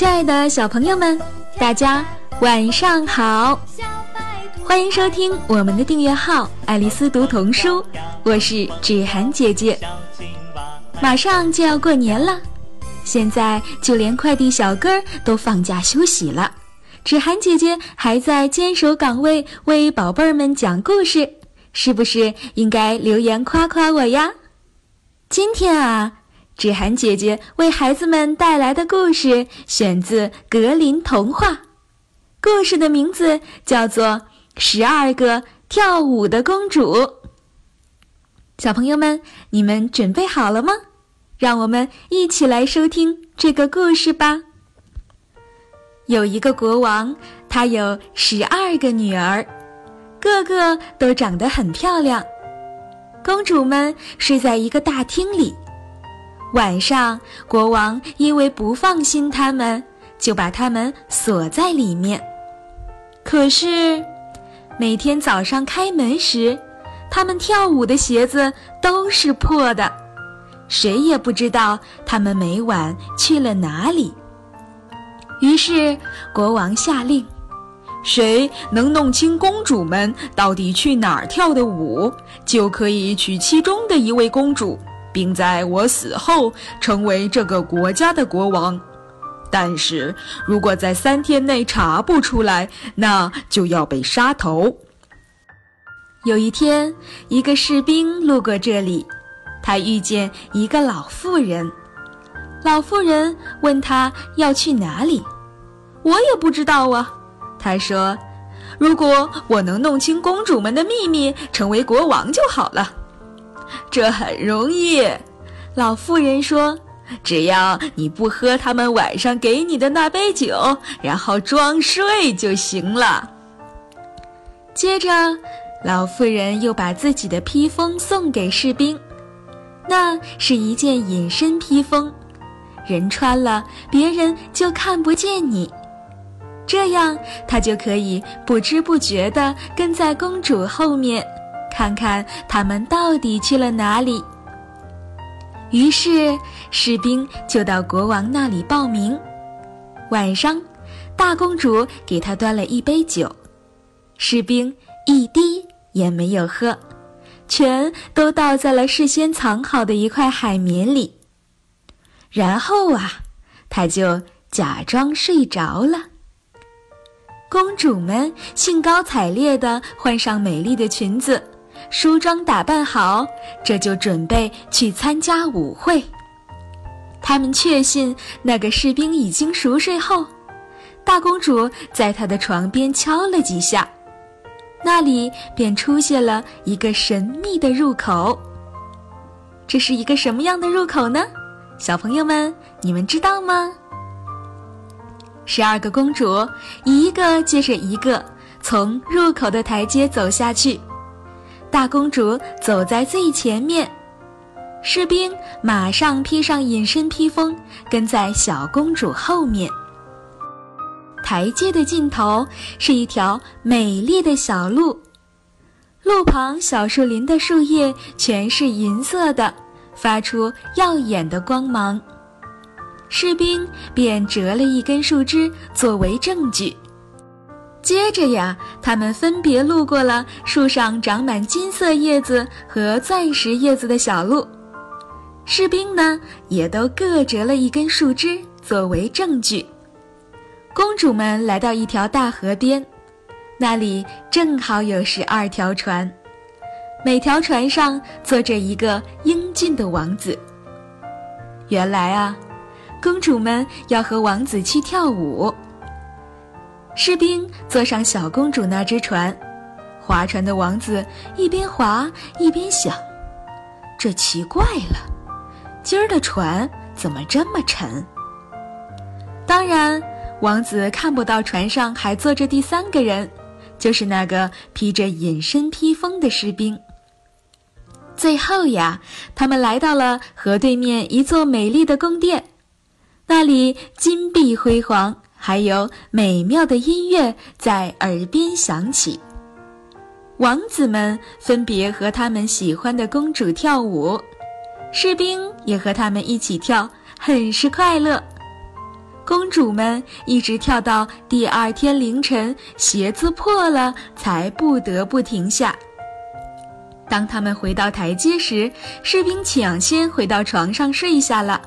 亲爱的小朋友们，大家晚上好！欢迎收听我们的订阅号“爱丽丝读童书”，我是芷涵姐姐。马上就要过年了，现在就连快递小哥都放假休息了，芷涵姐姐还在坚守岗位为宝贝儿们讲故事，是不是应该留言夸夸我呀？今天啊。芷涵姐姐为孩子们带来的故事选自《格林童话》，故事的名字叫做《十二个跳舞的公主》。小朋友们，你们准备好了吗？让我们一起来收听这个故事吧。有一个国王，他有十二个女儿，个个都长得很漂亮。公主们睡在一个大厅里。晚上，国王因为不放心他们，就把他们锁在里面。可是，每天早上开门时，他们跳舞的鞋子都是破的，谁也不知道他们每晚去了哪里。于是，国王下令：谁能弄清公主们到底去哪儿跳的舞，就可以娶其中的一位公主。并在我死后成为这个国家的国王，但是如果在三天内查不出来，那就要被杀头。有一天，一个士兵路过这里，他遇见一个老妇人。老妇人问他要去哪里，我也不知道啊。他说：“如果我能弄清公主们的秘密，成为国王就好了。”这很容易，老妇人说：“只要你不喝他们晚上给你的那杯酒，然后装睡就行了。”接着，老妇人又把自己的披风送给士兵，那是一件隐身披风，人穿了别人就看不见你，这样他就可以不知不觉地跟在公主后面。看看他们到底去了哪里。于是士兵就到国王那里报名。晚上，大公主给他端了一杯酒，士兵一滴也没有喝，全都倒在了事先藏好的一块海绵里。然后啊，他就假装睡着了。公主们兴高采烈地换上美丽的裙子。梳妆打扮好，这就准备去参加舞会。他们确信那个士兵已经熟睡后，大公主在他的床边敲了几下，那里便出现了一个神秘的入口。这是一个什么样的入口呢？小朋友们，你们知道吗？十二个公主一个接着一个从入口的台阶走下去。大公主走在最前面，士兵马上披上隐身披风，跟在小公主后面。台阶的尽头是一条美丽的小路，路旁小树林的树叶全是银色的，发出耀眼的光芒。士兵便折了一根树枝作为证据。接着呀，他们分别路过了树上长满金色叶子和钻石叶子的小路，士兵呢也都各折了一根树枝作为证据。公主们来到一条大河边，那里正好有十二条船，每条船上坐着一个英俊的王子。原来啊，公主们要和王子去跳舞。士兵坐上小公主那只船，划船的王子一边划一边想：这奇怪了，今儿的船怎么这么沉？当然，王子看不到船上还坐着第三个人，就是那个披着隐身披风的士兵。最后呀，他们来到了河对面一座美丽的宫殿，那里金碧辉煌。还有美妙的音乐在耳边响起，王子们分别和他们喜欢的公主跳舞，士兵也和他们一起跳，很是快乐。公主们一直跳到第二天凌晨，鞋子破了，才不得不停下。当他们回到台阶时，士兵抢先回到床上睡下了，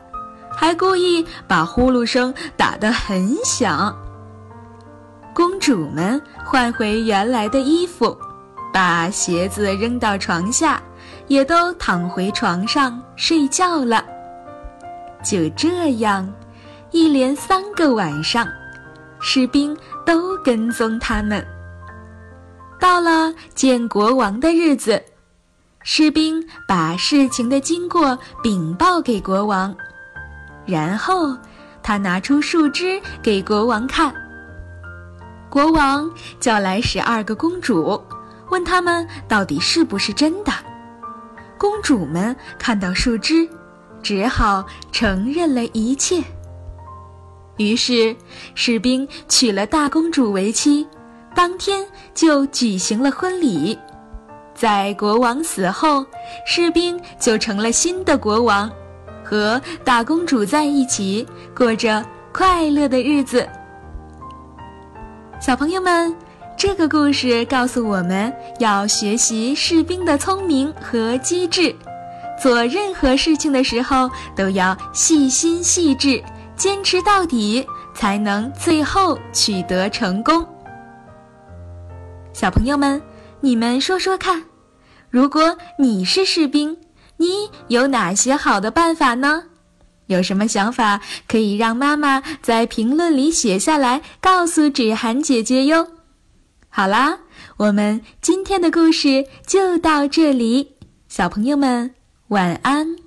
还故意把呼噜声打得很响。公主们换回原来的衣服，把鞋子扔到床下，也都躺回床上睡觉了。就这样，一连三个晚上，士兵都跟踪他们。到了见国王的日子，士兵把事情的经过禀报给国王，然后他拿出树枝给国王看。国王叫来十二个公主，问他们到底是不是真的。公主们看到树枝，只好承认了一切。于是，士兵娶了大公主为妻，当天就举行了婚礼。在国王死后，士兵就成了新的国王，和大公主在一起，过着快乐的日子。小朋友们，这个故事告诉我们要学习士兵的聪明和机智，做任何事情的时候都要细心细致，坚持到底，才能最后取得成功。小朋友们，你们说说看，如果你是士兵，你有哪些好的办法呢？有什么想法可以让妈妈在评论里写下来，告诉芷涵姐姐哟。好啦，我们今天的故事就到这里，小朋友们晚安。